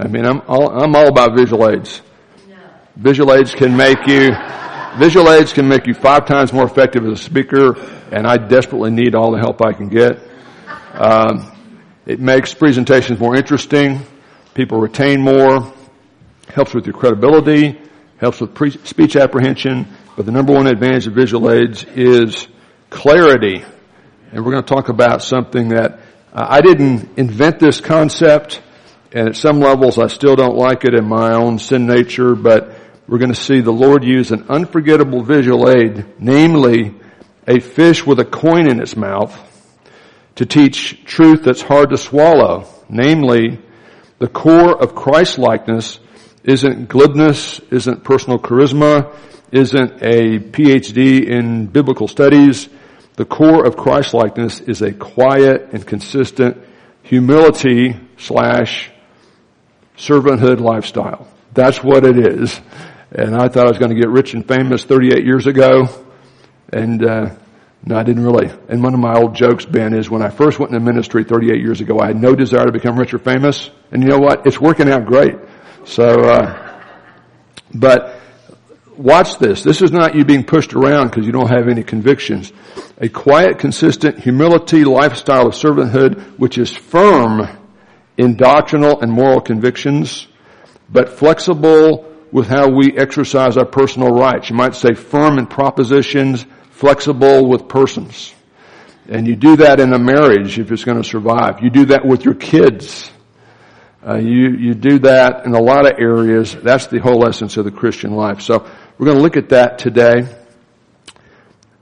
I mean, I'm all, I'm all about visual aids. Visual aids can make you, visual aids can make you five times more effective as a speaker, and I desperately need all the help I can get. Um, it makes presentations more interesting. People retain more. Helps with your credibility. Helps with pre- speech apprehension. But the number one advantage of visual aids is clarity. And we're going to talk about something that uh, I didn't invent this concept, and at some levels I still don't like it in my own sin nature, but we're going to see the Lord use an unforgettable visual aid, namely a fish with a coin in its mouth, to teach truth that's hard to swallow, namely the core of Christ likeness isn't glibness, isn't personal charisma, isn't a PhD in biblical studies. The core of Christ likeness is a quiet and consistent humility slash servanthood lifestyle. That's what it is. And I thought I was going to get rich and famous 38 years ago. And, uh, no, I didn't really. And one of my old jokes, Ben, is when I first went into ministry 38 years ago, I had no desire to become rich or famous. And you know what? It's working out great. So, uh, but watch this. This is not you being pushed around because you don't have any convictions. A quiet, consistent humility lifestyle of servanthood, which is firm in doctrinal and moral convictions, but flexible with how we exercise our personal rights. You might say firm in propositions, flexible with persons. And you do that in a marriage if it's going to survive. You do that with your kids. Uh, you, you do that in a lot of areas. That's the whole essence of the Christian life. So we're going to look at that today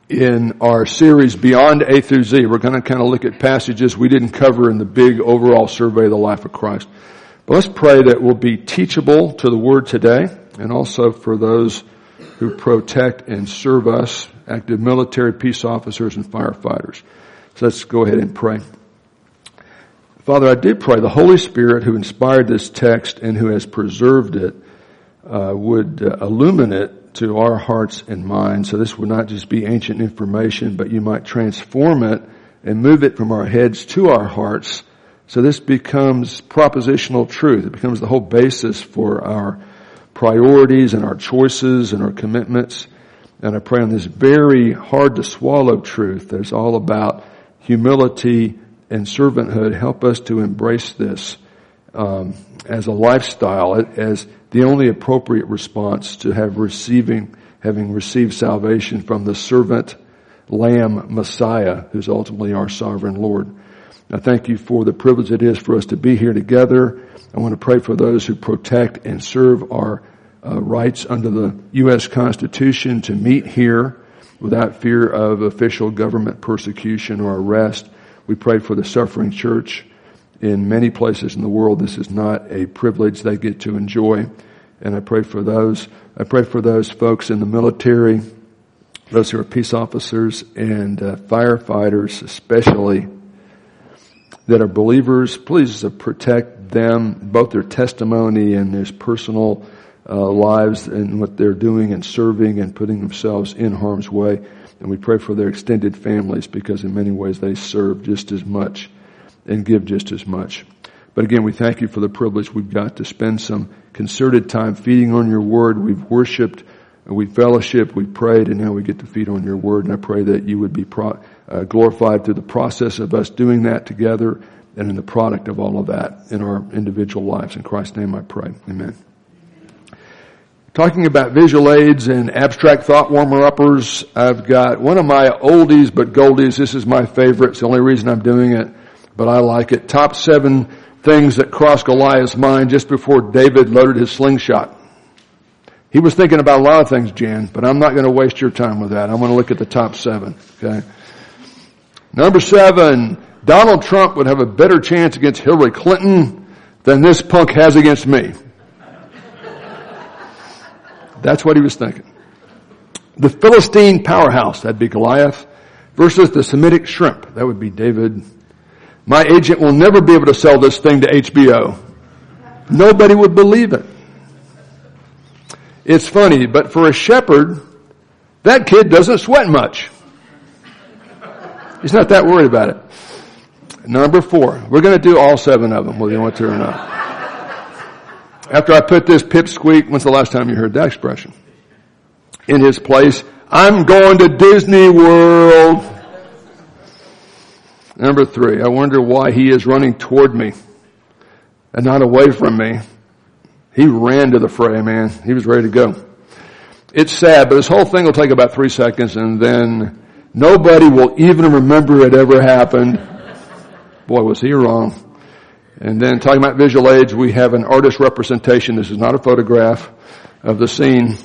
in our series Beyond A through Z. We're going to kind of look at passages we didn't cover in the big overall survey of the life of Christ. But let's pray that we'll be teachable to the Word today and also for those who protect and serve us, active military, peace officers, and firefighters. So let's go ahead and pray. Father, I do pray the Holy Spirit who inspired this text and who has preserved it uh, would uh, illuminate to our hearts and minds so this would not just be ancient information, but you might transform it and move it from our heads to our hearts so this becomes propositional truth. It becomes the whole basis for our priorities and our choices and our commitments. And I pray on this very hard to swallow truth that's all about humility and servanthood. Help us to embrace this um, as a lifestyle, as the only appropriate response to have receiving, having received salvation from the servant lamb Messiah, who's ultimately our sovereign Lord. I thank you for the privilege it is for us to be here together. I want to pray for those who protect and serve our uh, rights under the U.S. Constitution to meet here without fear of official government persecution or arrest. We pray for the suffering church in many places in the world. This is not a privilege they get to enjoy. And I pray for those, I pray for those folks in the military, those who are peace officers and uh, firefighters especially that are believers. Please protect them, both their testimony and their personal uh, lives and what they're doing and serving and putting themselves in harm's way. And we pray for their extended families because in many ways they serve just as much and give just as much. But again, we thank you for the privilege we've got to spend some concerted time feeding on your word. We've worshiped, we fellowship, we prayed, and now we get to feed on your word. And I pray that you would be pro- uh, glorified through the process of us doing that together and in the product of all of that in our individual lives. In Christ's name I pray. Amen. Talking about visual aids and abstract thought warmer uppers, I've got one of my oldies but goldies. This is my favorite. It's the only reason I'm doing it, but I like it. Top seven things that crossed Goliath's mind just before David loaded his slingshot. He was thinking about a lot of things, Jan, but I'm not going to waste your time with that. I'm going to look at the top seven. Okay. Number seven, Donald Trump would have a better chance against Hillary Clinton than this punk has against me. That's what he was thinking. The Philistine powerhouse, that'd be Goliath, versus the Semitic shrimp, that would be David. My agent will never be able to sell this thing to HBO. Nobody would believe it. It's funny, but for a shepherd, that kid doesn't sweat much. He's not that worried about it. Number four. We're going to do all seven of them, whether you want to or not. After I put this pipsqueak, when's the last time you heard that expression? In his place, I'm going to Disney World. Number three, I wonder why he is running toward me and not away from me. He ran to the fray, man. He was ready to go. It's sad, but this whole thing will take about three seconds and then nobody will even remember it ever happened. Boy, was he wrong. And then talking about visual aids, we have an artist representation. This is not a photograph of the scene.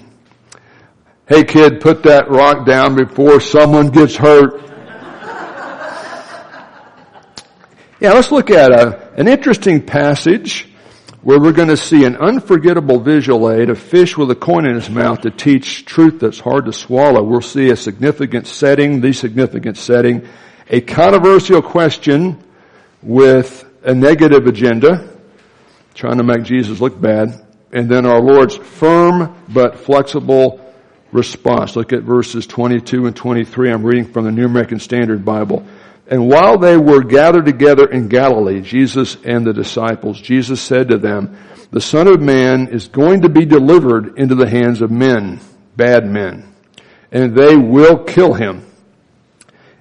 Hey kid, put that rock down before someone gets hurt. Yeah, let's look at a, an interesting passage where we're going to see an unforgettable visual aid, a fish with a coin in his mouth to teach truth that's hard to swallow. We'll see a significant setting, the significant setting, a controversial question with a negative agenda, trying to make Jesus look bad, and then our Lord's firm but flexible response. Look at verses 22 and 23. I'm reading from the New American Standard Bible. And while they were gathered together in Galilee, Jesus and the disciples, Jesus said to them, the Son of Man is going to be delivered into the hands of men, bad men, and they will kill him.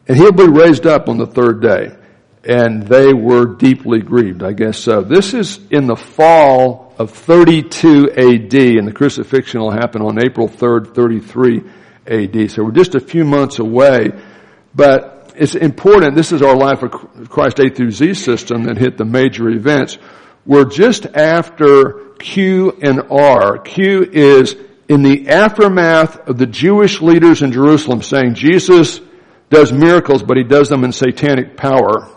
And he'll be raised up on the third day. And they were deeply grieved, I guess so. This is in the fall of 32 AD, and the crucifixion will happen on April 3rd, 33 AD. So we're just a few months away. But it's important. This is our Life of Christ A through Z system that hit the major events. We're just after Q and R. Q is in the aftermath of the Jewish leaders in Jerusalem saying Jesus does miracles, but he does them in satanic power.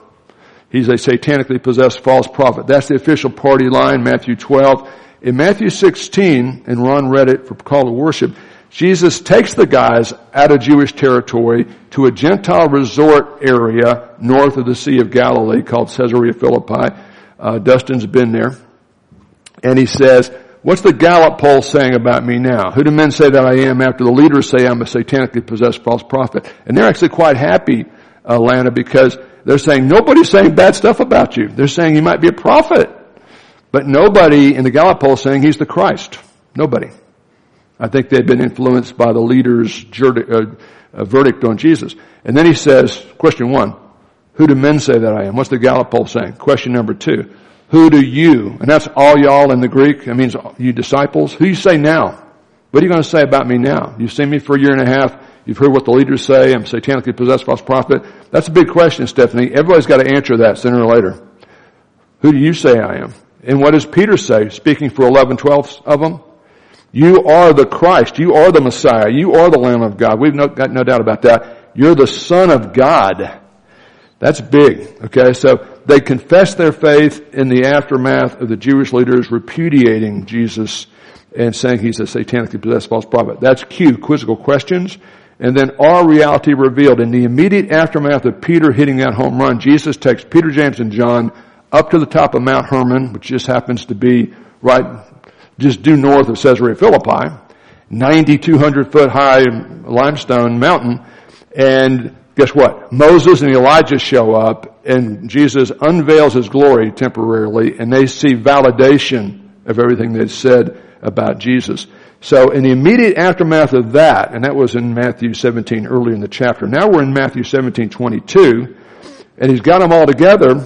He's a satanically possessed false prophet. That's the official party line, Matthew 12. In Matthew 16, and Ron read it for call to worship, Jesus takes the guys out of Jewish territory to a Gentile resort area north of the Sea of Galilee called Caesarea Philippi. Uh, Dustin's been there. And he says, what's the Gallup poll saying about me now? Who do men say that I am after the leaders say I'm a satanically possessed false prophet? And they're actually quite happy, Atlanta, because they're saying nobody's saying bad stuff about you. They're saying you might be a prophet. But nobody in the Gallup poll saying he's the Christ. Nobody. I think they'd been influenced by the leader's uh, uh, verdict on Jesus. And then he says, question one, who do men say that I am? What's the Gallup poll saying? Question number two, who do you, and that's all y'all in the Greek, that means you disciples, who do you say now? What are you going to say about me now? You've seen me for a year and a half. You've heard what the leaders say. I'm satanically possessed false prophet. That's a big question, Stephanie. Everybody's got to answer that sooner or later. Who do you say I am? And what does Peter say, speaking for 11 twelfths of them? You are the Christ. You are the Messiah. You are the Lamb of God. We've no, got no doubt about that. You're the Son of God. That's big. Okay, so they confess their faith in the aftermath of the Jewish leaders repudiating Jesus and saying he's a satanically possessed false prophet. That's Q, quizzical questions. And then our reality revealed. In the immediate aftermath of Peter hitting that home run, Jesus takes Peter, James, and John up to the top of Mount Hermon, which just happens to be right just due north of Caesarea Philippi, 9,200 foot high limestone mountain. And guess what? Moses and Elijah show up and Jesus unveils his glory temporarily and they see validation of everything they'd said about Jesus. So in the immediate aftermath of that, and that was in Matthew 17 earlier in the chapter, now we're in Matthew 17, 22, and he's got them all together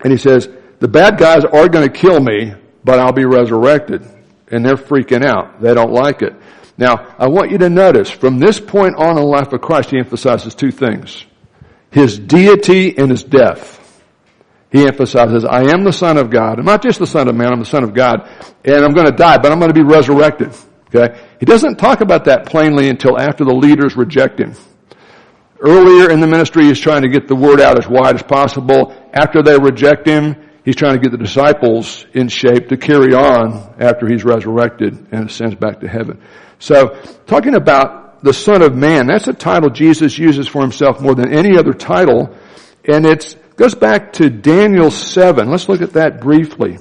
and he says, the bad guys are going to kill me, but I'll be resurrected. And they're freaking out. They don't like it. Now, I want you to notice, from this point on in the life of Christ, he emphasizes two things. His deity and his death. He emphasizes, I am the Son of God. I'm not just the Son of Man, I'm the Son of God. And I'm going to die, but I'm going to be resurrected. Okay? He doesn't talk about that plainly until after the leaders reject him. Earlier in the ministry, he's trying to get the word out as wide as possible. After they reject him, He's trying to get the disciples in shape to carry on after he's resurrected and ascends back to heaven. So, talking about the Son of Man, that's a title Jesus uses for himself more than any other title. And it goes back to Daniel 7. Let's look at that briefly.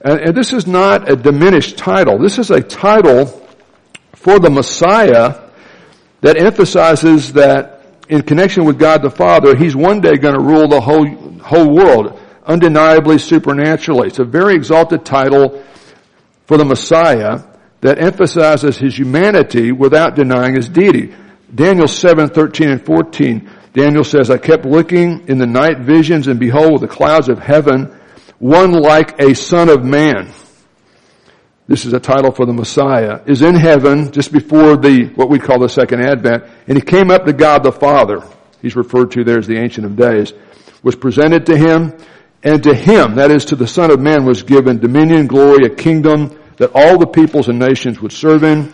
And this is not a diminished title. This is a title for the Messiah that emphasizes that in connection with God the Father, He's one day going to rule the whole, whole world undeniably supernaturally. It's a very exalted title. for the Messiah that emphasizes his humanity without denying his deity. Daniel 7, 13 and 14. Daniel says, I kept looking in the night visions and behold the clouds of heaven, one like a son of man. This is a title for the Messiah, is in heaven just before the, what we call the second advent, and he came up to God the Father. He's referred to there as the Ancient of Days, was presented to him, and to him, that is to the Son of Man, was given dominion, glory, a kingdom that all the peoples and nations would serve in.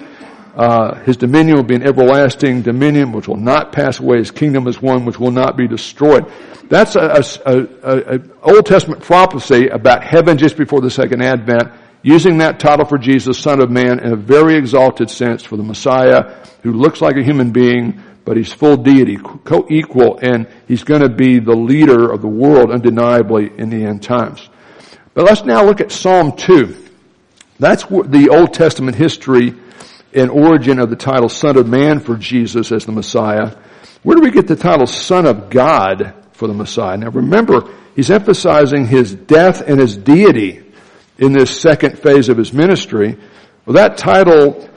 Uh, his dominion will be an everlasting dominion which will not pass away. His kingdom is one which will not be destroyed. That's a, a, a, a Old Testament prophecy about heaven just before the second advent, using that title for Jesus, Son of Man, in a very exalted sense for the Messiah, who looks like a human being, but he's full deity, co-equal, and he's going to be the leader of the world undeniably in the end times. But let's now look at Psalm 2. That's the Old Testament history and origin of the title Son of Man for Jesus as the Messiah. Where do we get the title Son of God for the Messiah? Now remember, he's emphasizing his death and his deity in this second phase of his ministry. Well, that title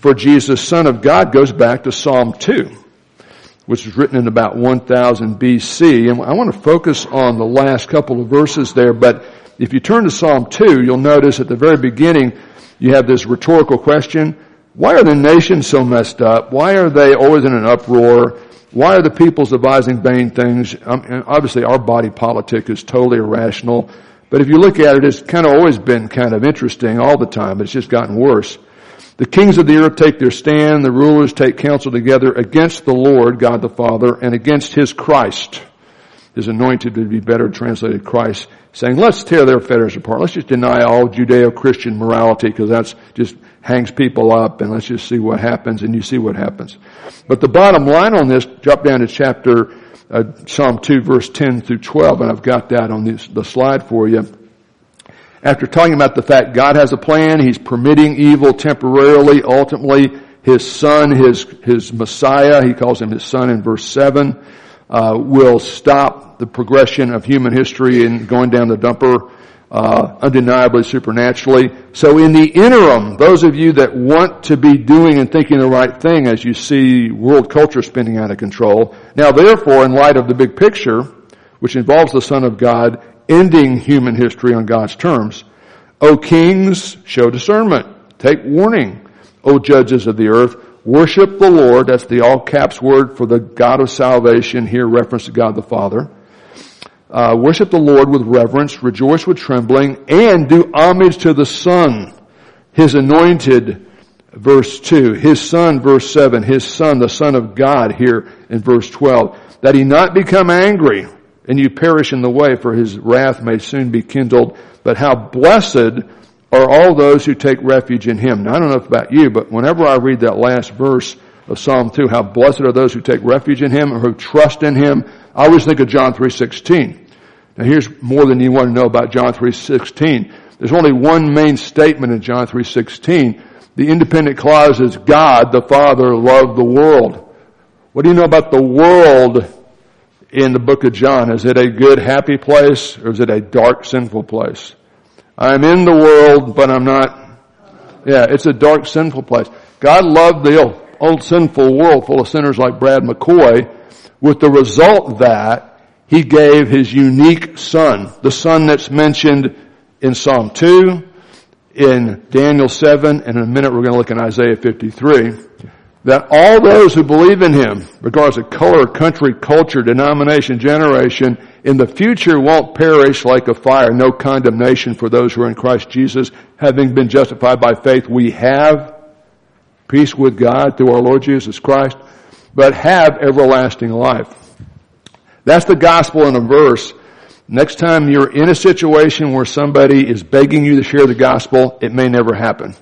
for Jesus, Son of God, goes back to Psalm 2, which was written in about 1000 BC. And I want to focus on the last couple of verses there, but if you turn to Psalm 2, you'll notice at the very beginning, you have this rhetorical question. Why are the nations so messed up? Why are they always in an uproar? Why are the peoples devising vain things? Um, obviously our body politic is totally irrational. But if you look at it, it's kind of always been kind of interesting all the time. It's just gotten worse. The kings of the earth take their stand. The rulers take counsel together against the Lord, God the Father, and against His Christ. His anointed would be better translated Christ saying, let's tear their fetters apart. Let's just deny all Judeo-Christian morality because that's just hangs people up and let's just see what happens and you see what happens. But the bottom line on this, drop down to chapter, uh, Psalm 2 verse 10 through 12 and I've got that on this, the slide for you. After talking about the fact God has a plan, He's permitting evil temporarily, ultimately His Son, His, His Messiah, He calls Him His Son in verse 7, uh, will stop the progression of human history and going down the dumper, uh, undeniably supernaturally. So in the interim, those of you that want to be doing and thinking the right thing as you see world culture spinning out of control, now therefore, in light of the big picture, which involves the Son of God ending human history on God's terms, O kings, show discernment. Take warning, O judges of the earth. Worship the Lord. That's the all caps word for the God of salvation here, reference to God the Father uh, worship the Lord with reverence, rejoice with trembling, and do homage to the Son, His anointed, verse 2. His Son, verse 7. His Son, the Son of God here in verse 12. That He not become angry and you perish in the way, for His wrath may soon be kindled. But how blessed are all those who take refuge in Him. Now I don't know about you, but whenever I read that last verse of Psalm 2, how blessed are those who take refuge in Him or who trust in Him, I always think of John 3.16. Now here's more than you want to know about John 3.16. There's only one main statement in John 3.16. The independent clause is God, the Father, loved the world. What do you know about the world in the book of John? Is it a good, happy place or is it a dark, sinful place? I'm in the world, but I'm not. Yeah, it's a dark, sinful place. God loved the old, old sinful world full of sinners like Brad McCoy with the result that he gave his unique son, the son that's mentioned in Psalm 2, in Daniel 7, and in a minute we're going to look in Isaiah 53, that all those who believe in him, regardless of color, country, culture, denomination, generation, in the future won't perish like a fire. No condemnation for those who are in Christ Jesus. Having been justified by faith, we have peace with God through our Lord Jesus Christ, but have everlasting life. That's the gospel in a verse. Next time you're in a situation where somebody is begging you to share the gospel, it may never happen.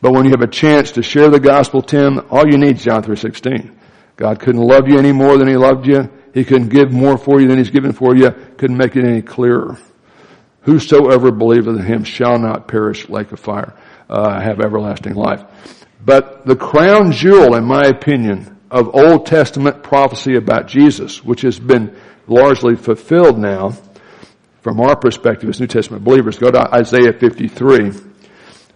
But when you have a chance to share the gospel, Tim, all you need is John 3.16. God couldn't love you any more than He loved you. He couldn't give more for you than He's given for you. Couldn't make it any clearer. Whosoever believeth in Him shall not perish like a fire, uh, have everlasting life. But the crown jewel, in my opinion, of Old Testament prophecy about Jesus, which has been largely fulfilled now from our perspective as New Testament believers. Go to Isaiah 53.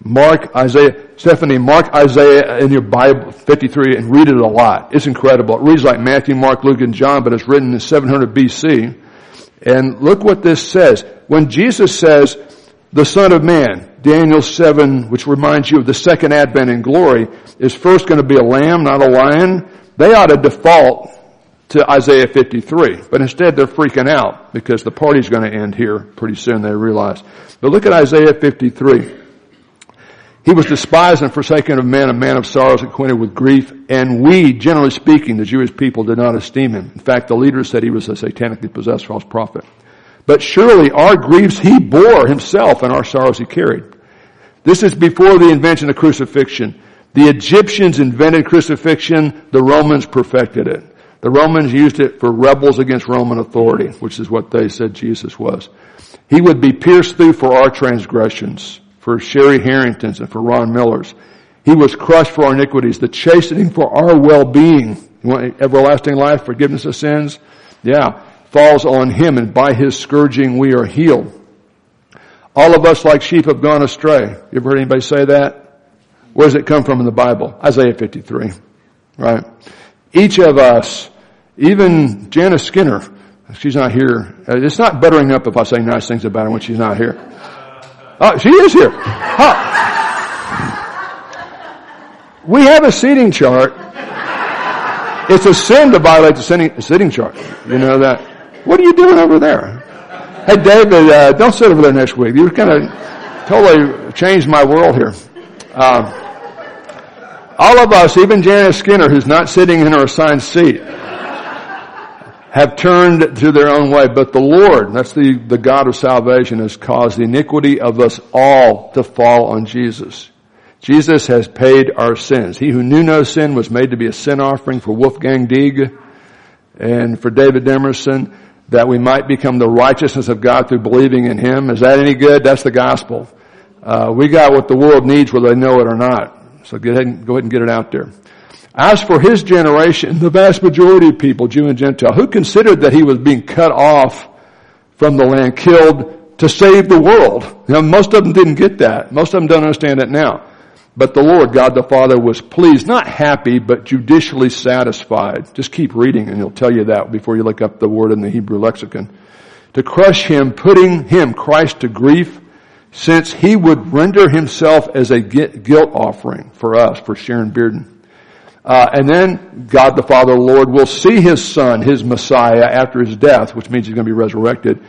Mark, Isaiah, Stephanie, mark Isaiah in your Bible 53 and read it a lot. It's incredible. It reads like Matthew, Mark, Luke, and John, but it's written in 700 BC. And look what this says. When Jesus says, the Son of Man, Daniel 7, which reminds you of the second advent in glory, is first going to be a lamb, not a lion. They ought to default to Isaiah 53. But instead they're freaking out because the party's going to end here pretty soon, they realize. But look at Isaiah 53. He was despised and forsaken of men, a man of sorrows, acquainted with grief, and we, generally speaking, the Jewish people, did not esteem him. In fact, the leaders said he was a satanically possessed false prophet. But surely our griefs he bore himself and our sorrows he carried. This is before the invention of crucifixion. The Egyptians invented crucifixion, the Romans perfected it. The Romans used it for rebels against Roman authority, which is what they said Jesus was. He would be pierced through for our transgressions for Sherry Harrington's and for Ron Miller's. He was crushed for our iniquities, the chastening for our well-being. You want everlasting life, forgiveness of sins? Yeah. Falls on him and by his scourging we are healed. All of us like sheep have gone astray. You ever heard anybody say that? Where does it come from in the Bible? Isaiah 53. Right? Each of us, even Janice Skinner, she's not here. It's not buttering up if I say nice things about her when she's not here. Oh, she is here. Huh. We have a seating chart. It's a sin to violate the sitting chart. You know that. What are you doing over there? Hey, David, uh, don't sit over there next week. You're kind of totally changed my world here. Um, all of us, even Janice Skinner, who's not sitting in her assigned seat, have turned to their own way, but the Lord, that's the, the God of salvation, has caused the iniquity of us all to fall on Jesus. Jesus has paid our sins. He who knew no sin was made to be a sin offering for Wolfgang Deege and for David Demerson, that we might become the righteousness of God through believing in Him. Is that any good? That's the gospel. Uh, we got what the world needs whether they know it or not. So ahead and, go ahead and get it out there. As for his generation, the vast majority of people, Jew and Gentile, who considered that he was being cut off from the land, killed to save the world. Know, most of them didn't get that. Most of them don't understand it now. But the Lord, God the Father, was pleased, not happy, but judicially satisfied. Just keep reading and he'll tell you that before you look up the word in the Hebrew lexicon. To crush him, putting him, Christ, to grief, since he would render himself as a guilt offering for us, for Sharon Bearden. Uh, and then God the Father, the Lord, will see His Son, His Messiah, after His death, which means He's going to be resurrected.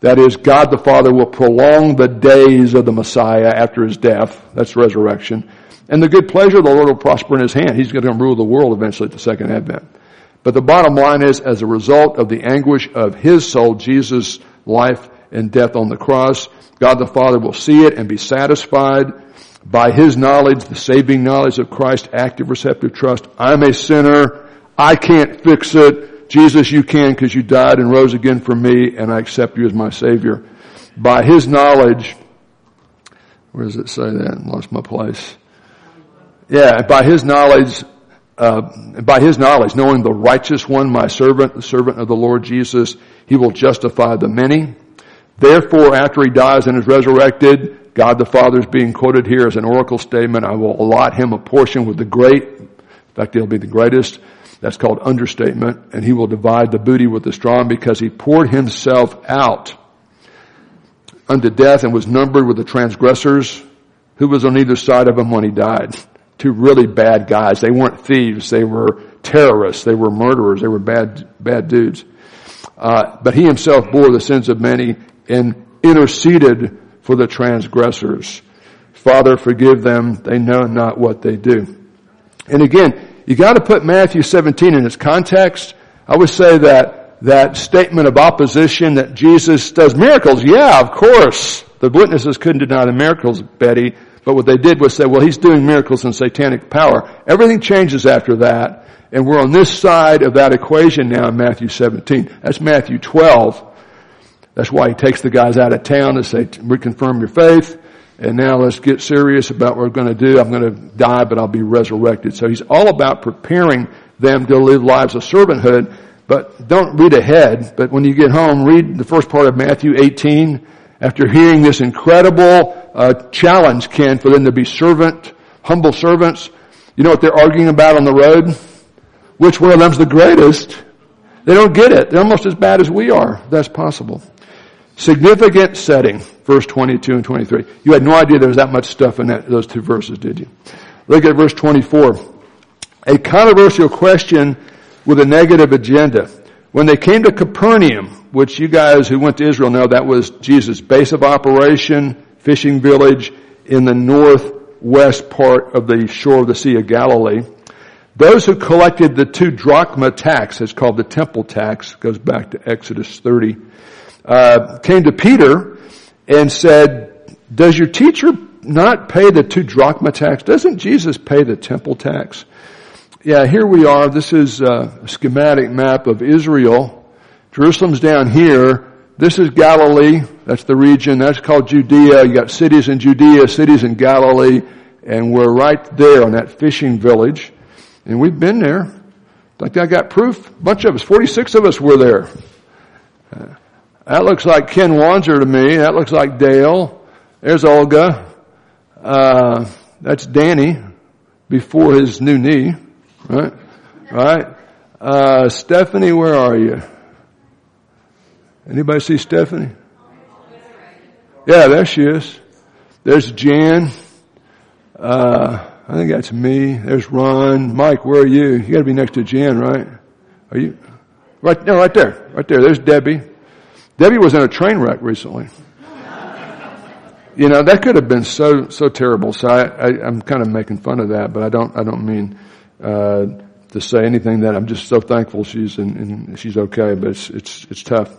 That is, God the Father will prolong the days of the Messiah after His death. That's resurrection. And the good pleasure of the Lord will prosper in His hand. He's going to rule the world eventually at the second advent. But the bottom line is, as a result of the anguish of His soul, Jesus' life and death on the cross, God the Father will see it and be satisfied by His knowledge, the saving knowledge of Christ, active receptive trust. I'm a sinner. I can't fix it. Jesus, you can because you died and rose again for me and I accept you as my Savior. By His knowledge, where does it say that? I lost my place. Yeah, by His knowledge, uh, by His knowledge, knowing the righteous one, my servant, the servant of the Lord Jesus, He will justify the many. Therefore, after He dies and is resurrected, God the Father is being quoted here as an oracle statement. I will allot him a portion with the great. In fact, he'll be the greatest. That's called understatement. And he will divide the booty with the strong because he poured himself out unto death and was numbered with the transgressors who was on either side of him when he died. Two really bad guys. They weren't thieves. They were terrorists. They were murderers. They were bad, bad dudes. Uh, but he himself bore the sins of many and interceded for the transgressors. Father, forgive them. They know not what they do. And again, you got to put Matthew 17 in its context. I would say that that statement of opposition that Jesus does miracles, yeah, of course. The witnesses couldn't deny the miracles, Betty, but what they did was say, well, he's doing miracles in satanic power. Everything changes after that, and we're on this side of that equation now in Matthew 17. That's Matthew 12. That's why he takes the guys out of town to say, reconfirm your faith. And now let's get serious about what we're going to do. I'm going to die, but I'll be resurrected. So he's all about preparing them to live lives of servanthood. But don't read ahead. But when you get home, read the first part of Matthew 18 after hearing this incredible uh, challenge, Ken, for them to be servant, humble servants, you know what they're arguing about on the road? Which one of them's the greatest? They don't get it. They're almost as bad as we are. That's possible. Significant setting, verse 22 and 23. You had no idea there was that much stuff in that, those two verses, did you? Look at verse 24. A controversial question with a negative agenda. When they came to Capernaum, which you guys who went to Israel know that was Jesus' base of operation, fishing village in the northwest part of the shore of the Sea of Galilee. Those who collected the two drachma tax, it's called the temple tax, goes back to Exodus 30, uh, came to Peter and said, does your teacher not pay the two drachma tax? Doesn't Jesus pay the temple tax? Yeah, here we are. This is a schematic map of Israel. Jerusalem's down here. This is Galilee. That's the region. That's called Judea. You got cities in Judea, cities in Galilee, and we're right there on that fishing village. And we've been there. Like I got proof. A bunch of us, 46 of us were there. That looks like Ken Wanzer to me. That looks like Dale. There's Olga. Uh, that's Danny before his new knee. Right? Right? Uh, Stephanie, where are you? Anybody see Stephanie? Yeah, there she is. There's Jan. Uh, I think that's me. There's Ron. Mike, where are you? You gotta be next to Jan, right? Are you? Right, no, right there. Right there. There's Debbie. Debbie was in a train wreck recently. you know, that could have been so, so terrible. So I, I, am kind of making fun of that, but I don't, I don't mean, uh, to say anything that I'm just so thankful she's in, in, she's okay, but it's, it's, it's tough.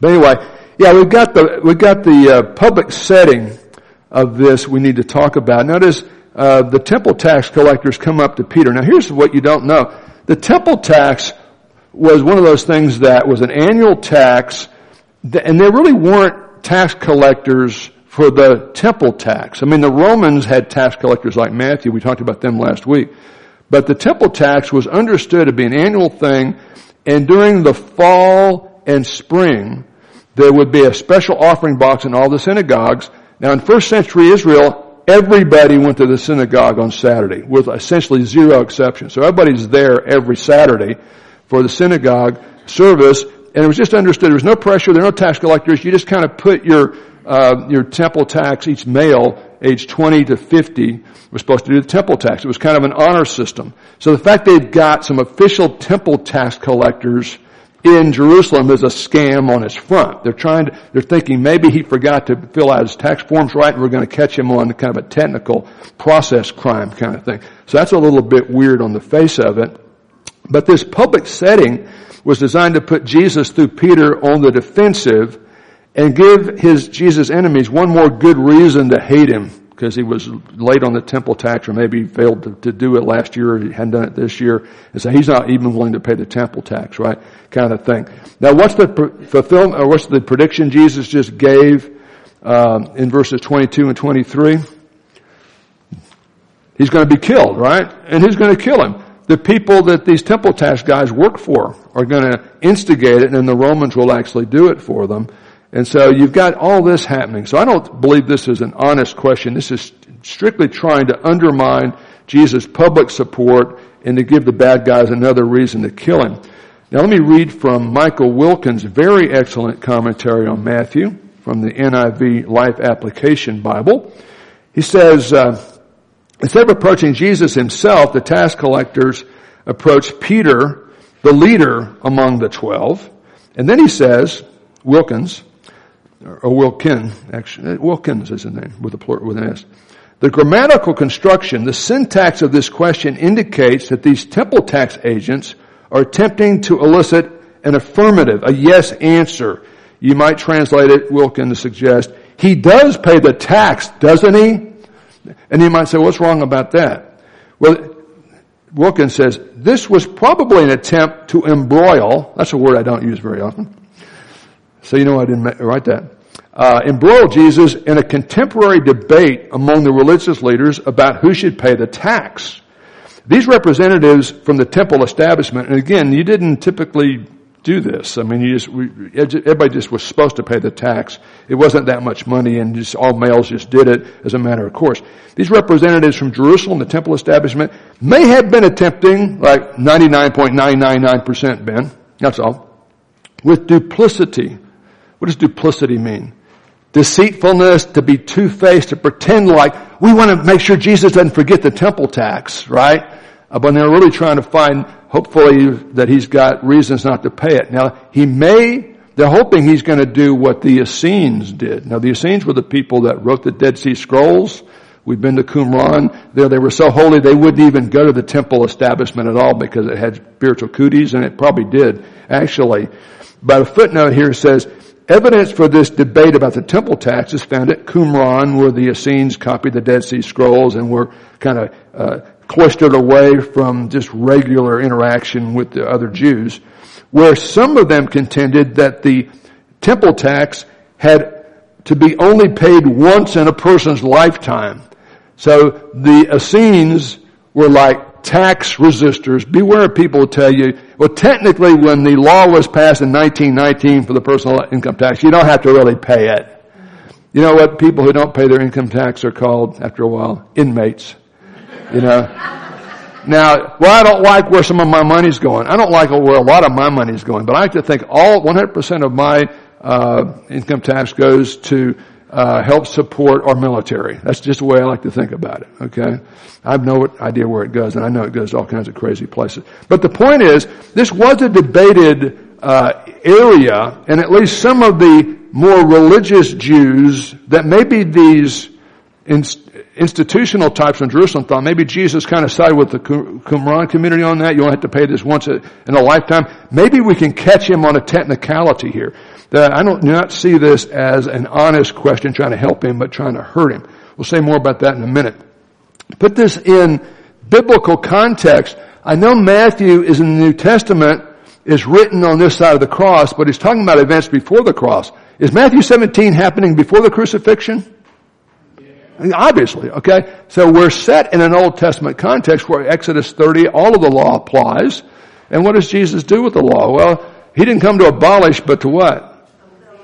But anyway, yeah, we've got the, we've got the, uh, public setting of this we need to talk about. Notice, uh, the temple tax collectors come up to Peter. Now here's what you don't know. The temple tax was one of those things that was an annual tax, and there really weren't tax collectors for the temple tax. I mean, the Romans had tax collectors like Matthew. We talked about them last week. But the temple tax was understood to be an annual thing, and during the fall and spring, there would be a special offering box in all the synagogues. Now in first century Israel, everybody went to the synagogue on Saturday with essentially zero exception. So everybody's there every Saturday for the synagogue service and it was just understood there was no pressure, there were no tax collectors. You just kind of put your, uh, your temple tax, each male age 20 to 50 was supposed to do the temple tax. It was kind of an honor system. So the fact they've got some official temple tax collectors in Jerusalem is a scam on its front. They're trying to, they're thinking maybe he forgot to fill out his tax forms right and we're going to catch him on kind of a technical process crime kind of thing. So that's a little bit weird on the face of it. But this public setting was designed to put Jesus through Peter on the defensive and give his Jesus enemies one more good reason to hate him because he was late on the temple tax or maybe he failed to, to, do it last year or he hadn't done it this year. And so he's not even willing to pay the temple tax, right? Kind of thing. Now what's the fulfillment or what's the prediction Jesus just gave um, in verses 22 and 23? He's going to be killed, right? And who's going to kill him? The people that these temple tax guys work for are going to instigate it and the Romans will actually do it for them. And so you've got all this happening. So I don't believe this is an honest question. This is strictly trying to undermine Jesus' public support and to give the bad guys another reason to kill him. Now let me read from Michael Wilkins' very excellent commentary on Matthew from the NIV Life Application Bible. He says, uh, instead of approaching Jesus himself, the tax collectors approach Peter, the leader among the twelve. And then he says, Wilkins, or Wilkin, actually, eh, Wilkins is the name with a with an S. The grammatical construction, the syntax of this question indicates that these temple tax agents are attempting to elicit an affirmative, a yes answer. You might translate it, Wilkin, to suggest, he does pay the tax, doesn't he? And you might say, what's wrong about that? Well, Wilkin says, this was probably an attempt to embroil, that's a word I don't use very often, so you know I didn't write that. Uh, embroiled Jesus in a contemporary debate among the religious leaders about who should pay the tax. These representatives from the temple establishment, and again, you didn't typically do this. I mean, you just, we, everybody just was supposed to pay the tax. It wasn't that much money and just all males just did it as a matter of course. These representatives from Jerusalem, the temple establishment, may have been attempting, like 99.999% been, that's all, with duplicity. What does duplicity mean? Deceitfulness, to be two-faced, to pretend like we want to make sure Jesus doesn't forget the temple tax, right? Uh, but they're really trying to find hopefully that he's got reasons not to pay it. Now, he may, they're hoping he's going to do what the Essenes did. Now, the Essenes were the people that wrote the Dead Sea Scrolls. We've been to Qumran. There they were so holy they wouldn't even go to the temple establishment at all because it had spiritual cooties and it probably did, actually. But a footnote here says, evidence for this debate about the temple tax is found at Qumran where the Essenes copied the Dead Sea Scrolls and were kind of uh, cloistered away from just regular interaction with the other Jews, where some of them contended that the temple tax had to be only paid once in a person's lifetime. So the Essenes were like tax resistors. Beware people tell you, well technically when the law was passed in 1919 for the personal income tax, you don't have to really pay it. You know what people who don't pay their income tax are called after a while? Inmates. You know? Now, well, I don't like where some of my money's going. I don't like where a lot of my money's going, but I like to think all 100% of my uh, income tax goes to uh, help support our military. That's just the way I like to think about it. Okay, I have no idea where it goes, and I know it goes to all kinds of crazy places. But the point is, this was a debated uh, area, and at least some of the more religious Jews that maybe these institutional types in Jerusalem thought maybe Jesus kind of sided with the Qumran community on that. You only have to pay this once in a lifetime. Maybe we can catch him on a technicality here. That I don't not see this as an honest question trying to help him, but trying to hurt him. We'll say more about that in a minute. Put this in biblical context. I know Matthew is in the New Testament, is written on this side of the cross, but he's talking about events before the cross. Is Matthew 17 happening before the crucifixion? Obviously, okay? So we're set in an Old Testament context where Exodus 30, all of the law applies. And what does Jesus do with the law? Well, he didn't come to abolish, but to what?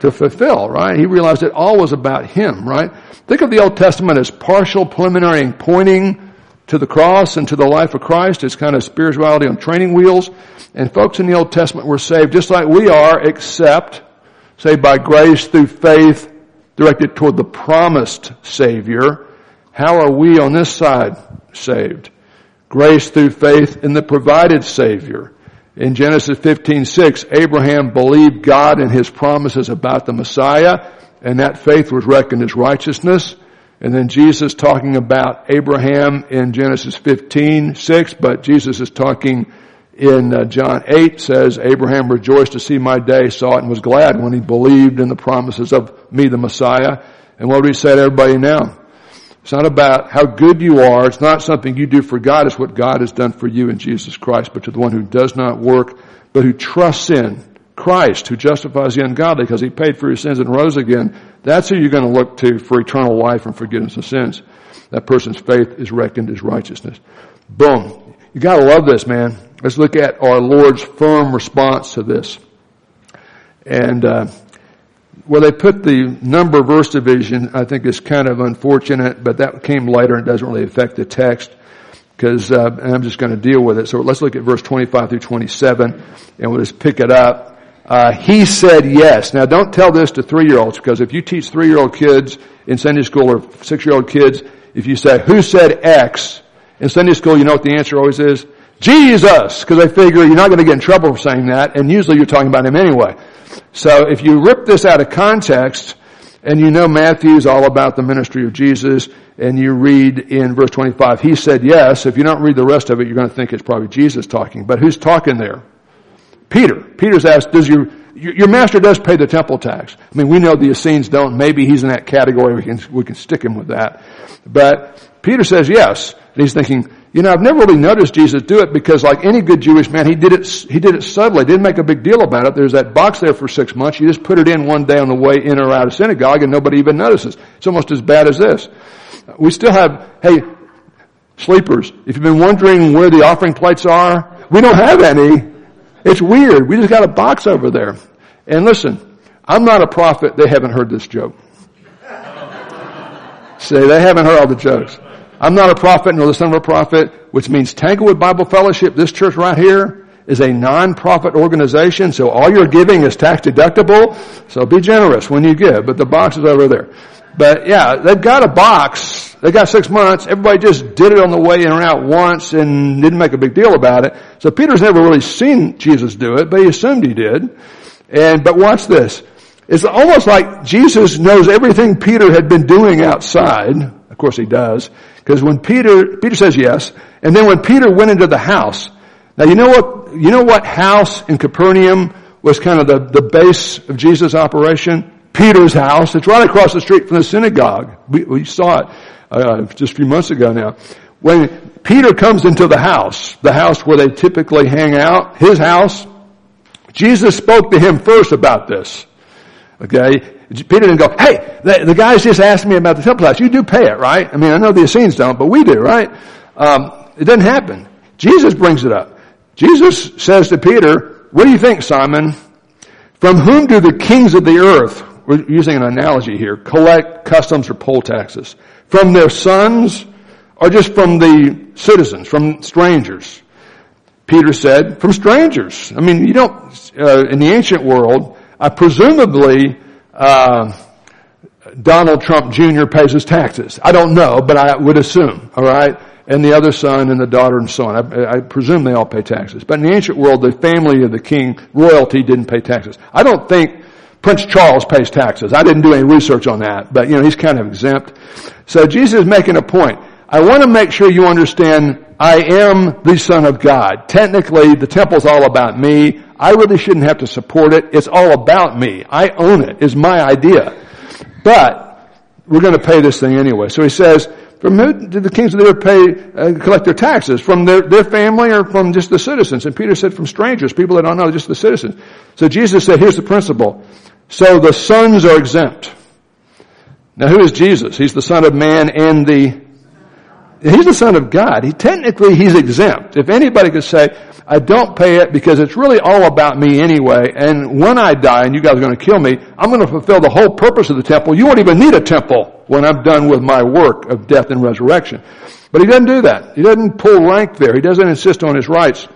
To fulfill, right? He realized it all was about him, right? Think of the Old Testament as partial, preliminary, and pointing to the cross and to the life of Christ. It's kind of spirituality on training wheels. And folks in the Old Testament were saved just like we are, except saved by grace through faith directed toward the promised Savior. How are we on this side saved? Grace through faith in the provided Savior. In Genesis 15:6, Abraham believed God and his promises about the Messiah, and that faith was reckoned as righteousness. And then Jesus talking about Abraham in Genesis 15:6, but Jesus is talking in uh, John 8 says, Abraham rejoiced to see my day, saw it and was glad when he believed in the promises of me, the Messiah. And what do we say to everybody now? It's not about how good you are. It's not something you do for God. It's what God has done for you in Jesus Christ. But to the one who does not work, but who trusts in Christ, who justifies the ungodly because he paid for your sins and rose again, that's who you're going to look to for eternal life and forgiveness of sins. That person's faith is reckoned as righteousness. Boom. You gotta love this, man. Let's look at our Lord's firm response to this. And uh, where they put the number verse division, I think is kind of unfortunate, but that came later and doesn't really affect the text because uh, I'm just going to deal with it. So let's look at verse 25 through 27, and we'll just pick it up. Uh, he said yes. Now don't tell this to three-year-olds because if you teach three-year-old kids in Sunday school or six-year-old kids, if you say, who said X? In Sunday school, you know what the answer always is? Jesus, because they figure you're not going to get in trouble for saying that, and usually you're talking about him anyway. So if you rip this out of context, and you know Matthew's all about the ministry of Jesus, and you read in verse 25, he said yes. If you don't read the rest of it, you're going to think it's probably Jesus talking. But who's talking there? Peter. Peter's asked, does your, your master does pay the temple tax. I mean, we know the Essenes don't. Maybe he's in that category. We can, we can stick him with that. But Peter says yes. And he's thinking, you know, I've never really noticed Jesus do it because like any good Jewish man, he did it, he did it subtly. Didn't make a big deal about it. There's that box there for six months. You just put it in one day on the way in or out of synagogue and nobody even notices. It's almost as bad as this. We still have, hey, sleepers, if you've been wondering where the offering plates are, we don't have any. It's weird. We just got a box over there. And listen, I'm not a prophet. They haven't heard this joke. Say, they haven't heard all the jokes. I'm not a prophet nor the son of a prophet, which means Tanglewood Bible Fellowship, this church right here, is a non-profit organization, so all you're giving is tax deductible. So be generous when you give, but the box is over there. But yeah, they've got a box. They got six months. Everybody just did it on the way in or out once and didn't make a big deal about it. So Peter's never really seen Jesus do it, but he assumed he did. And, but watch this. It's almost like Jesus knows everything Peter had been doing outside. Of course he does. Because when Peter, Peter says yes, and then when Peter went into the house, now you know what, you know what house in Capernaum was kind of the, the base of Jesus' operation? Peter's house. It's right across the street from the synagogue. We, we saw it uh, just a few months ago now. When Peter comes into the house, the house where they typically hang out, his house, Jesus spoke to him first about this. Okay? Peter didn't go, hey, the, the guys just asked me about the temple tax. You do pay it, right? I mean, I know the Essenes don't, but we do, right? Um, it doesn't happen. Jesus brings it up. Jesus says to Peter, what do you think, Simon? From whom do the kings of the earth we're using an analogy here, collect customs or poll taxes from their sons or just from the citizens, from strangers? Peter said, from strangers. I mean, you don't, uh, in the ancient world, uh, presumably, uh, Donald Trump Jr. pays his taxes. I don't know, but I would assume, alright? And the other son and the daughter and so on. I, I, presume they all pay taxes. But in the ancient world, the family of the king, royalty didn't pay taxes. I don't think Prince Charles pays taxes. I didn't do any research on that, but you know, he's kind of exempt. So Jesus is making a point. I want to make sure you understand I am the son of God. Technically, the temple's all about me. I really shouldn't have to support it. It's all about me. I own it. It's my idea. But we're going to pay this thing anyway. So he says, from who did the kings of the earth pay, uh, collect their taxes? From their, their family or from just the citizens? And Peter said from strangers, people that don't know, just the citizens. So Jesus said, here's the principle. So the sons are exempt. Now who is Jesus? He's the son of man and the, he's the son of God. He technically, he's exempt. If anybody could say, I don't pay it because it's really all about me anyway, and when I die and you guys are going to kill me, I'm going to fulfill the whole purpose of the temple. You won't even need a temple when I'm done with my work of death and resurrection. But he doesn't do that. He doesn't pull rank there. He doesn't insist on his rights.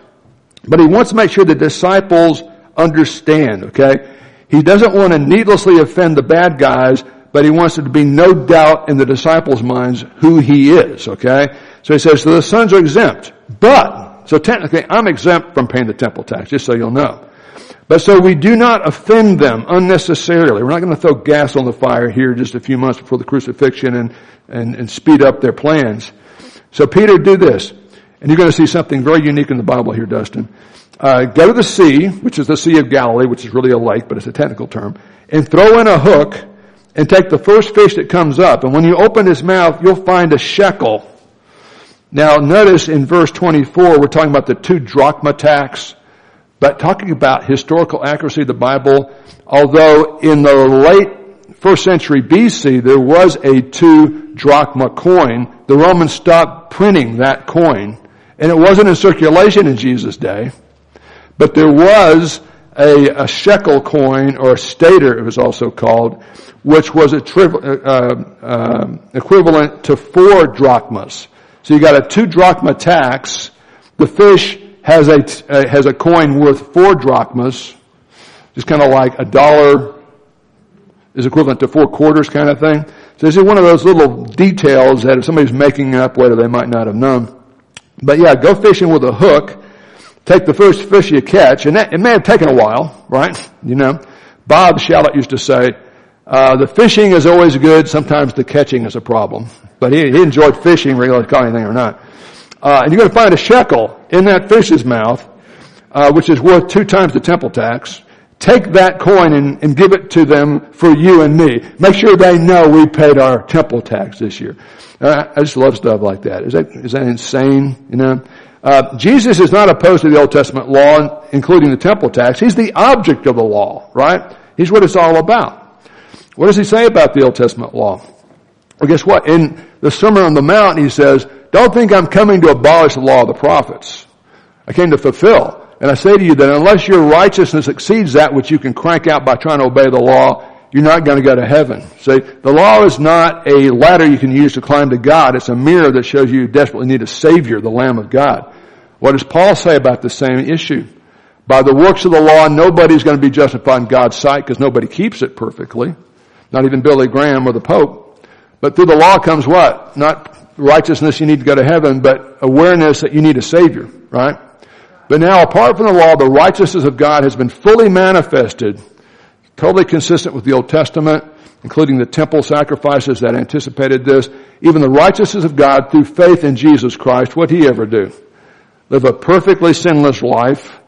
But he wants to make sure the disciples understand, okay? He doesn't want to needlessly offend the bad guys, but he wants there to be no doubt in the disciples' minds who he is, okay? So he says, so the sons are exempt, but, so technically I'm exempt from paying the temple tax, just so you'll know. But so we do not offend them unnecessarily. We're not going to throw gas on the fire here just a few months before the crucifixion and, and, and speed up their plans. So Peter, do this. And you're going to see something very unique in the Bible here, Dustin uh, go to the sea, which is the Sea of Galilee, which is really a lake, but it's a technical term, and throw in a hook and take the first fish that comes up. And when you open his mouth, you'll find a shekel. Now notice in verse 24, we're talking about the two drachma tax, but talking about historical accuracy of the Bible, although in the late first century BC, there was a two drachma coin, the Romans stopped printing that coin, and it wasn't in circulation in Jesus' day. But there was a, a shekel coin, or a stater it was also called, which was tri- uh, uh, equivalent to four drachmas. So you got a two drachma tax. The fish has a, uh, has a coin worth four drachmas, just kind of like a dollar is equivalent to four quarters kind of thing. So this is one of those little details that if somebody's making up later, they might not have known. But yeah, go fishing with a hook take the first fish you catch, and that, it may have taken a while, right? You know, Bob Shallot used to say, uh, the fishing is always good, sometimes the catching is a problem. But he, he enjoyed fishing, whether he caught anything or not. Uh, and you're going to find a shekel in that fish's mouth, uh, which is worth two times the temple tax. Take that coin and, and give it to them for you and me. Make sure they know we paid our temple tax this year. Uh, I just love stuff like that. Is that is that insane? You know, uh, Jesus is not opposed to the Old Testament law, including the temple tax. He's the object of the law, right? He's what it's all about. What does he say about the Old Testament law? Well, guess what? In the Sermon on the Mount, he says, don't think I'm coming to abolish the law of the prophets. I came to fulfill. And I say to you that unless your righteousness exceeds that which you can crank out by trying to obey the law, you're not going to go to heaven. See, the law is not a ladder you can use to climb to God. It's a mirror that shows you desperately need a Savior, the Lamb of God. What does Paul say about the same issue? By the works of the law, nobody's going to be justified in God's sight because nobody keeps it perfectly. Not even Billy Graham or the Pope. But through the law comes what? Not righteousness you need to go to heaven, but awareness that you need a Savior, right? But now apart from the law, the righteousness of God has been fully manifested Totally consistent with the Old Testament, including the temple sacrifices that anticipated this. Even the righteousness of God through faith in Jesus Christ, what he ever do? Live a perfectly sinless life,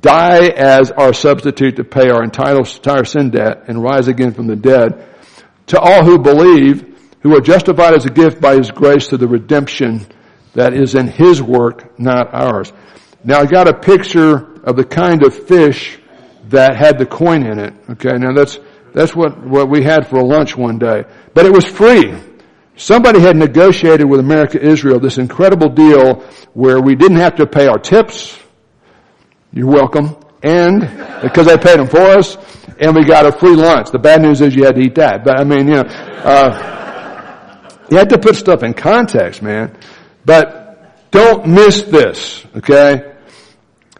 die as our substitute to pay our entire sin debt, and rise again from the dead. To all who believe, who are justified as a gift by his grace to the redemption that is in his work, not ours. Now I got a picture of the kind of fish that had the coin in it. Okay, now that's, that's what, what we had for lunch one day. But it was free. Somebody had negotiated with America Israel this incredible deal where we didn't have to pay our tips. You're welcome. And, because they paid them for us, and we got a free lunch. The bad news is you had to eat that. But I mean, you know, uh, you had to put stuff in context, man. But don't miss this, okay?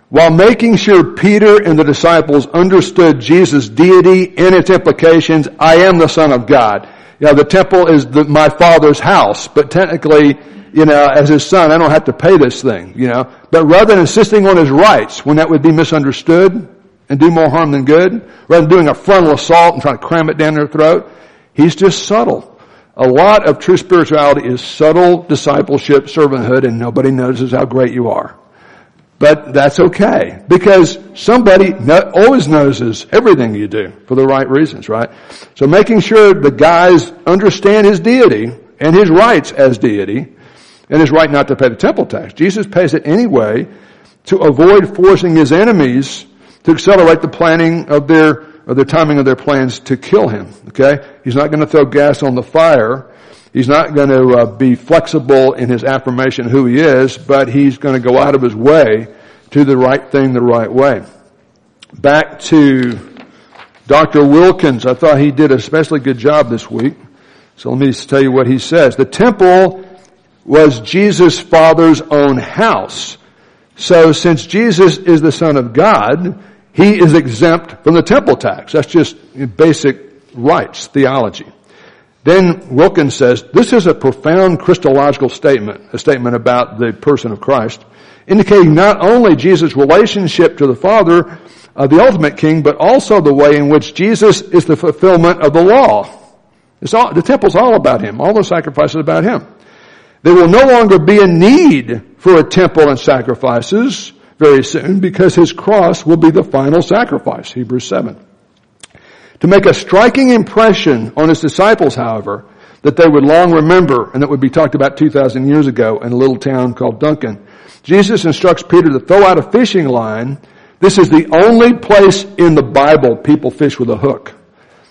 While making sure Peter and the disciples understood Jesus' deity and its implications, I am the Son of God. You know, the temple is the, my Father's house, but technically, you know, as his son, I don't have to pay this thing, you know. But rather than insisting on his rights, when that would be misunderstood and do more harm than good, rather than doing a frontal assault and trying to cram it down their throat, he's just subtle. A lot of true spirituality is subtle discipleship, servanthood, and nobody notices how great you are. But that's okay because somebody always knows everything you do for the right reasons, right? So making sure the guys understand his deity and his rights as deity and his right not to pay the temple tax. Jesus pays it anyway to avoid forcing his enemies to accelerate the planning of their, of the timing of their plans to kill him. Okay? He's not going to throw gas on the fire He's not going to uh, be flexible in his affirmation of who he is, but he's going to go out of his way to the right thing the right way. Back to Dr. Wilkins. I thought he did a especially good job this week. So let me tell you what he says. The temple was Jesus' Father's own house. So since Jesus is the Son of God, he is exempt from the temple tax. That's just basic rights theology. Then Wilkins says, this is a profound Christological statement, a statement about the person of Christ, indicating not only Jesus' relationship to the Father, uh, the ultimate King, but also the way in which Jesus is the fulfillment of the law. It's all, the temple's all about Him. All the sacrifices about Him. There will no longer be a need for a temple and sacrifices very soon because His cross will be the final sacrifice. Hebrews 7. To make a striking impression on his disciples, however, that they would long remember and that would be talked about 2,000 years ago in a little town called Duncan. Jesus instructs Peter to throw out a fishing line. This is the only place in the Bible people fish with a hook.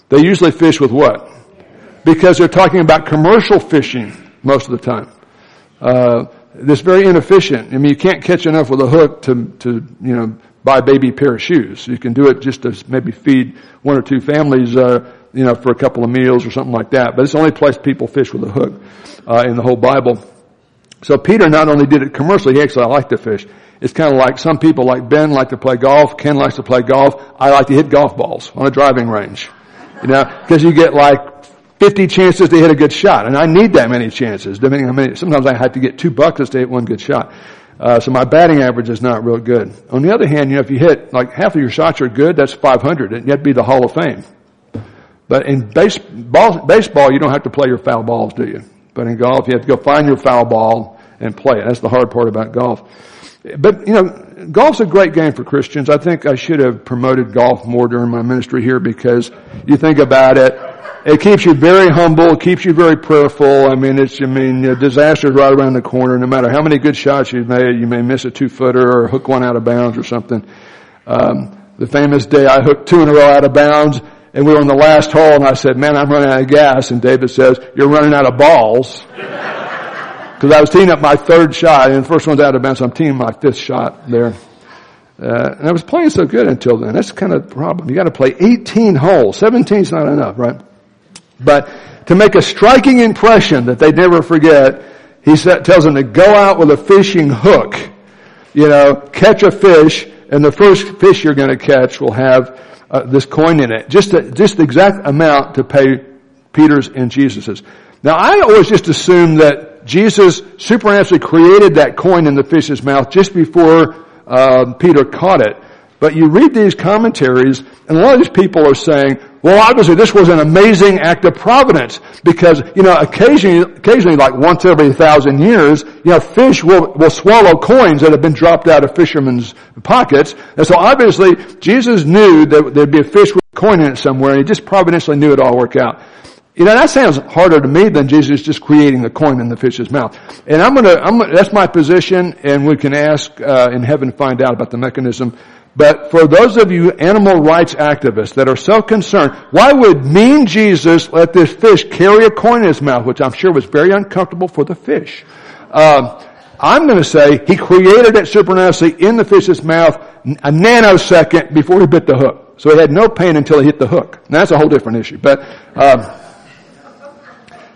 They usually fish with what? Because they're talking about commercial fishing most of the time. Uh, this very inefficient. I mean, you can't catch enough with a hook to, to, you know, buy a baby pair of shoes. You can do it just to maybe feed one or two families, uh, you know, for a couple of meals or something like that. But it's the only place people fish with a hook uh, in the whole Bible. So Peter not only did it commercially, he actually liked to fish. It's kind of like some people like Ben like to play golf, Ken likes to play golf, I like to hit golf balls on a driving range. You know, because you get like 50 chances to hit a good shot, and I need that many chances, depending on how many. Sometimes I have to get two buckets to hit one good shot. Uh, so my batting average is not real good. On the other hand, you know, if you hit like half of your shots are good, that's 500, and you'd be the Hall of Fame. But in baseball, baseball, you don't have to play your foul balls, do you? But in golf, you have to go find your foul ball and play it. That's the hard part about golf. But, you know, golf's a great game for Christians. I think I should have promoted golf more during my ministry here because you think about it, it keeps you very humble, it keeps you very prayerful. I mean, it's, I mean, know, disaster's right around the corner. No matter how many good shots you've made, you may miss a two footer or hook one out of bounds or something. Um, the famous day I hooked two in a row out of bounds and we were on the last hole and I said, man, I'm running out of gas. And David says, you're running out of balls. Cause I was teeing up my third shot and the first one's out of bounds, so I'm teeing my fifth shot there. Uh, and I was playing so good until then. That's kind of the problem. You got to play 18 holes. 17 is not enough, right? But to make a striking impression that they'd never forget, he tells them to go out with a fishing hook. You know, catch a fish, and the first fish you're going to catch will have uh, this coin in it. Just, a, just the exact amount to pay Peter's and Jesus's. Now I always just assumed that Jesus supernaturally created that coin in the fish's mouth just before uh, Peter caught it. But you read these commentaries, and a lot of these people are saying, well, obviously this was an amazing act of providence because, you know, occasionally, occasionally like once every thousand years, you know, fish will, will swallow coins that have been dropped out of fishermen's pockets. And so obviously Jesus knew that there'd be a fish with a coin in it somewhere and he just providentially knew it all work out. You know, that sounds harder to me than Jesus just creating the coin in the fish's mouth. And I'm gonna, I'm that's my position, and we can ask uh, in heaven to find out about the mechanism. But for those of you animal rights activists that are so concerned, why would mean Jesus let this fish carry a coin in his mouth, which I'm sure was very uncomfortable for the fish? Um, I'm going to say he created it supernaturally in the fish's mouth a nanosecond before he bit the hook. So he had no pain until he hit the hook. Now that's a whole different issue. But um,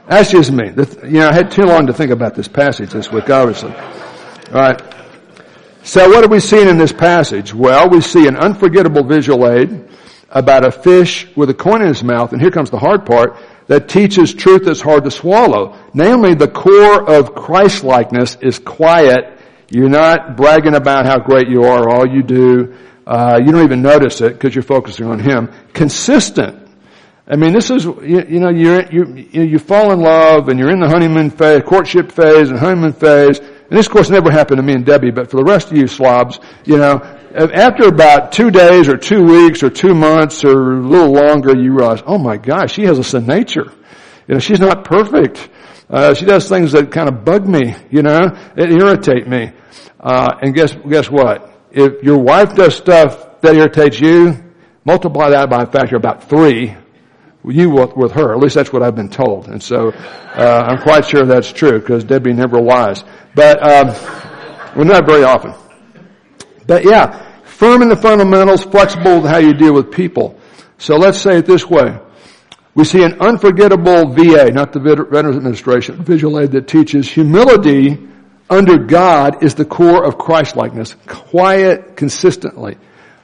that's just me. You know, I had too long to think about this passage this week, obviously. All right. So what are we seeing in this passage? Well, we see an unforgettable visual aid about a fish with a coin in his mouth, and here comes the hard part, that teaches truth that's hard to swallow. Namely, the core of Christ-likeness is quiet. You're not bragging about how great you are, all you do. Uh, you don't even notice it because you're focusing on Him. Consistent. I mean, this is, you, you know, you're, you, you fall in love and you're in the honeymoon phase, courtship phase and honeymoon phase. And this, of course, never happened to me and Debbie, but for the rest of you slobs, you know, after about two days or two weeks or two months or a little longer, you realize, oh my gosh, she has a sin nature. You know, she's not perfect. Uh, she does things that kind of bug me, you know, it irritate me. Uh, and guess, guess what? If your wife does stuff that irritates you, multiply that by a factor of about three, you with, her. At least that's what I've been told. And so, uh, I'm quite sure that's true because Debbie never lies. But, um, well, not very often. But yeah, firm in the fundamentals, flexible with how you deal with people. So let's say it this way. We see an unforgettable VA, not the Veterans Administration, visual aid that teaches humility under God is the core of Christlikeness. Quiet consistently.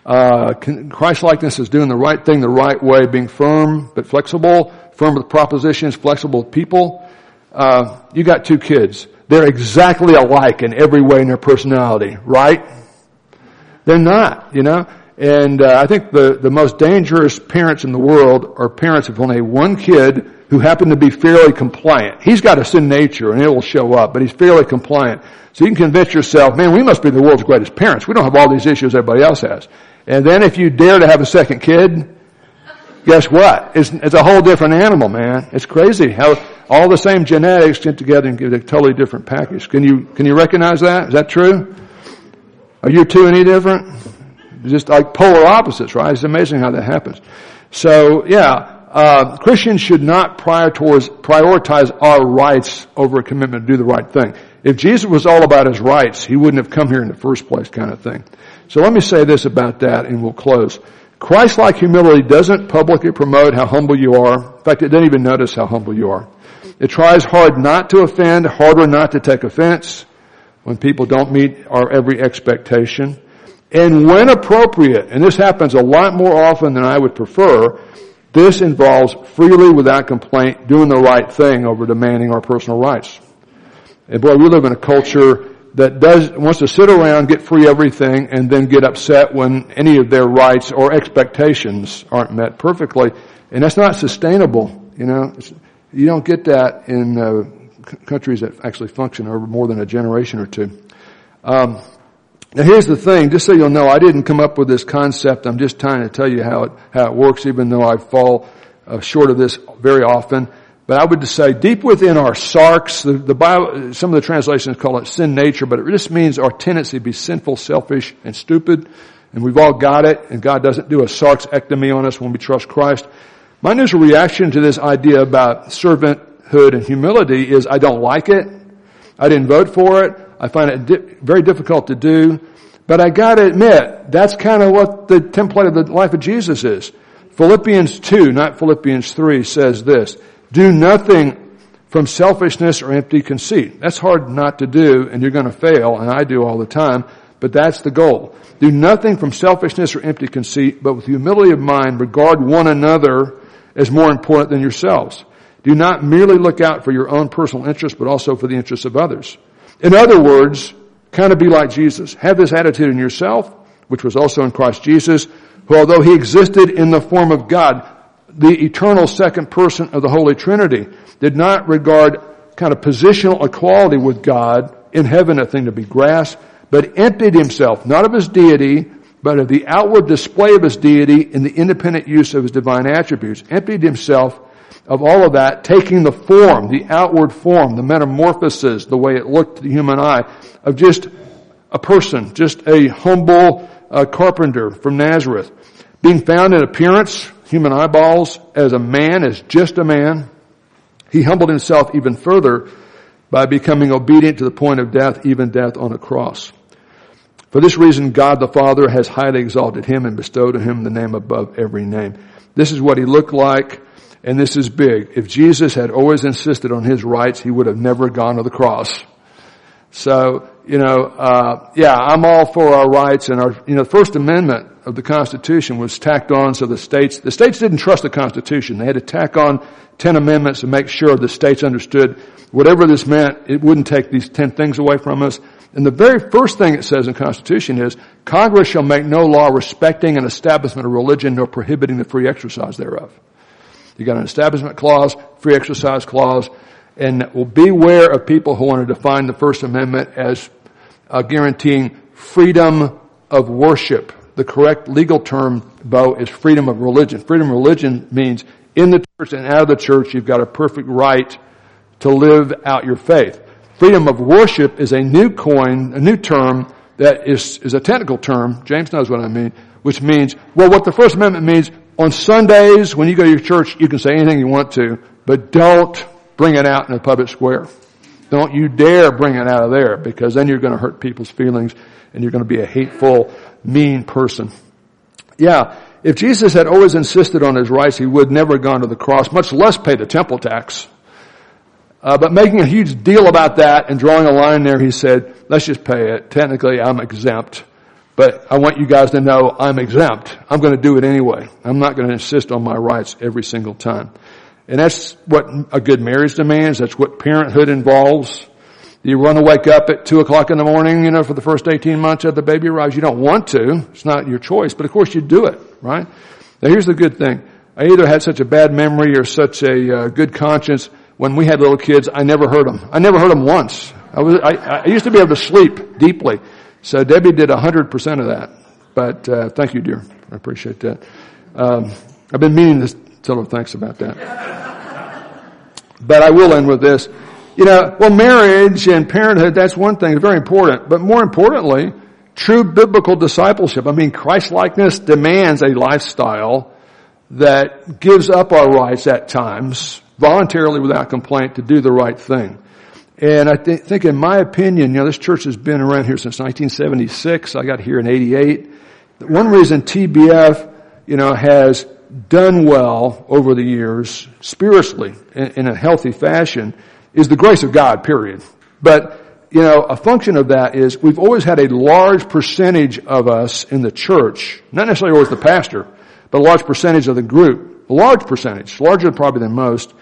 Uh, Christ-likeness is doing the right thing the right way, being firm but flexible, firm with propositions, flexible with people. Uh, you got two kids. They're exactly alike in every way in their personality, right? They're not, you know? And uh, I think the, the most dangerous parents in the world are parents of only one kid who happen to be fairly compliant. He's got a sin nature and it will show up, but he's fairly compliant. So you can convince yourself, man, we must be the world's greatest parents. We don't have all these issues everybody else has. And then if you dare to have a second kid, guess what? It's, it's a whole different animal, man. It's crazy how all the same genetics get together and give a totally different package. Can you, can you recognize that? Is that true? Are you two any different? Just like polar opposites, right? It's amazing how that happens. So, yeah, uh, Christians should not prioritize our rights over a commitment to do the right thing. If Jesus was all about his rights, he wouldn't have come here in the first place kind of thing. So let me say this about that and we'll close. Christ-like humility doesn't publicly promote how humble you are. In fact, it doesn't even notice how humble you are. It tries hard not to offend, harder not to take offense when people don't meet our every expectation. And when appropriate, and this happens a lot more often than I would prefer, this involves freely without complaint doing the right thing over demanding our personal rights. And boy, we live in a culture that does, wants to sit around, get free everything, and then get upset when any of their rights or expectations aren't met perfectly. And that's not sustainable, you know. It's, you don't get that in uh, c- countries that actually function over more than a generation or two. Um, now here's the thing, just so you'll know, I didn't come up with this concept. I'm just trying to tell you how it, how it works, even though I fall uh, short of this very often. But I would say deep within our sarx, the, the Bible, some of the translations call it sin nature, but it just means our tendency to be sinful, selfish, and stupid. And we've all got it, and God doesn't do a sarxectomy on us when we trust Christ. My initial reaction to this idea about servanthood and humility is I don't like it. I didn't vote for it. I find it di- very difficult to do. But I gotta admit, that's kind of what the template of the life of Jesus is. Philippians 2, not Philippians 3, says this, do nothing from selfishness or empty conceit. That's hard not to do and you're going to fail and I do all the time, but that's the goal. Do nothing from selfishness or empty conceit, but with humility of mind regard one another as more important than yourselves. Do not merely look out for your own personal interests, but also for the interests of others. In other words, kind of be like Jesus. Have this attitude in yourself, which was also in Christ Jesus, who although he existed in the form of God, the eternal second person of the Holy Trinity, did not regard kind of positional equality with God in heaven a thing to be grasped, but emptied himself, not of his deity, but of the outward display of his deity in the independent use of his divine attributes, emptied himself of all of that, taking the form, the outward form, the metamorphosis, the way it looked to the human eye, of just a person, just a humble uh, carpenter from Nazareth. Being found in appearance, human eyeballs, as a man, as just a man, he humbled himself even further by becoming obedient to the point of death, even death on a cross. For this reason, God the Father has highly exalted him and bestowed on him the name above every name. This is what he looked like, and this is big. If Jesus had always insisted on his rights, he would have never gone to the cross. So, you know, uh, yeah, I'm all for our rights and our, you know, the First Amendment of the Constitution was tacked on so the states, the states didn't trust the Constitution. They had to tack on 10 amendments to make sure the states understood whatever this meant, it wouldn't take these 10 things away from us. And the very first thing it says in the Constitution is, Congress shall make no law respecting an establishment of religion nor prohibiting the free exercise thereof. You got an establishment clause, free exercise clause, and beware of people who want to define the First Amendment as uh, guaranteeing freedom of worship. The correct legal term, Bo, is freedom of religion. Freedom of religion means in the church and out of the church, you've got a perfect right to live out your faith. Freedom of worship is a new coin, a new term that is, is a technical term. James knows what I mean, which means, well, what the First Amendment means, on Sundays, when you go to your church, you can say anything you want to, but don't bring it out in a public square. Don't you dare bring it out of there because then you're going to hurt people's feelings and you're going to be a hateful, mean person. Yeah, if Jesus had always insisted on his rights, he would never have gone to the cross, much less pay the temple tax. Uh, but making a huge deal about that and drawing a line there, he said, let's just pay it. Technically, I'm exempt. But I want you guys to know I'm exempt. I'm going to do it anyway. I'm not going to insist on my rights every single time. And that's what a good marriage demands. That's what parenthood involves. You want to wake up at two o'clock in the morning, you know, for the first 18 months of the baby arrives? You don't want to. It's not your choice, but of course you do it, right? Now here's the good thing. I either had such a bad memory or such a uh, good conscience. When we had little kids, I never heard them. I never heard them once. I was, I, I used to be able to sleep deeply. So Debbie did 100% of that. But uh, thank you, dear. I appreciate that. Um, I've been meaning to tell her thanks about that. but I will end with this. You know, well, marriage and parenthood, that's one thing. It's very important. But more importantly, true biblical discipleship. I mean, Christ-likeness demands a lifestyle that gives up our rights at times, voluntarily without complaint, to do the right thing. And I th- think in my opinion, you know, this church has been around here since 1976. I got here in 88. One reason TBF, you know, has done well over the years, spiritually, in, a healthy fashion, is the grace of God, period. But, you know, a function of that is we've always had a large percentage of us in the church, not necessarily always the pastor, but a large percentage of the group, a large percentage, larger probably than most,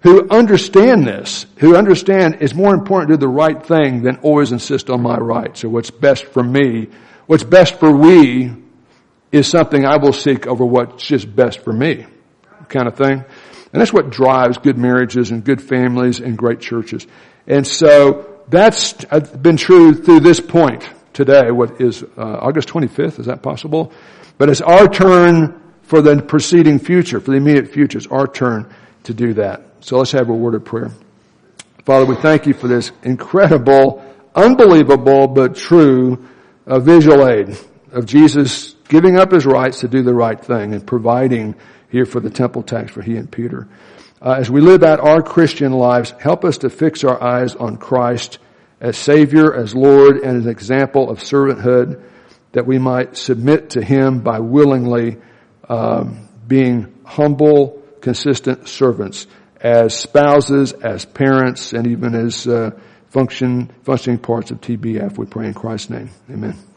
who understand this, who understand it's more important to do the right thing than always insist on my rights or what's best for me. What's best for we is something I will seek over what's just best for me kind of thing. And that's what drives good marriages and good families and great churches. And so that's been true through this point today. What is uh, August 25th? Is that possible? But it's our turn for the preceding future, for the immediate future. It's our turn to do that. So let's have a word of prayer. Father, we thank you for this incredible, unbelievable, but true uh, visual aid of Jesus giving up his rights to do the right thing and providing here for the temple tax for he and Peter. Uh, as we live out our Christian lives, help us to fix our eyes on Christ as Savior, as Lord, and as an example of servanthood that we might submit to Him by willingly um, being humble, consistent servants as spouses, as parents, and even as uh, function, functioning parts of TBF. We pray in Christ's name. Amen.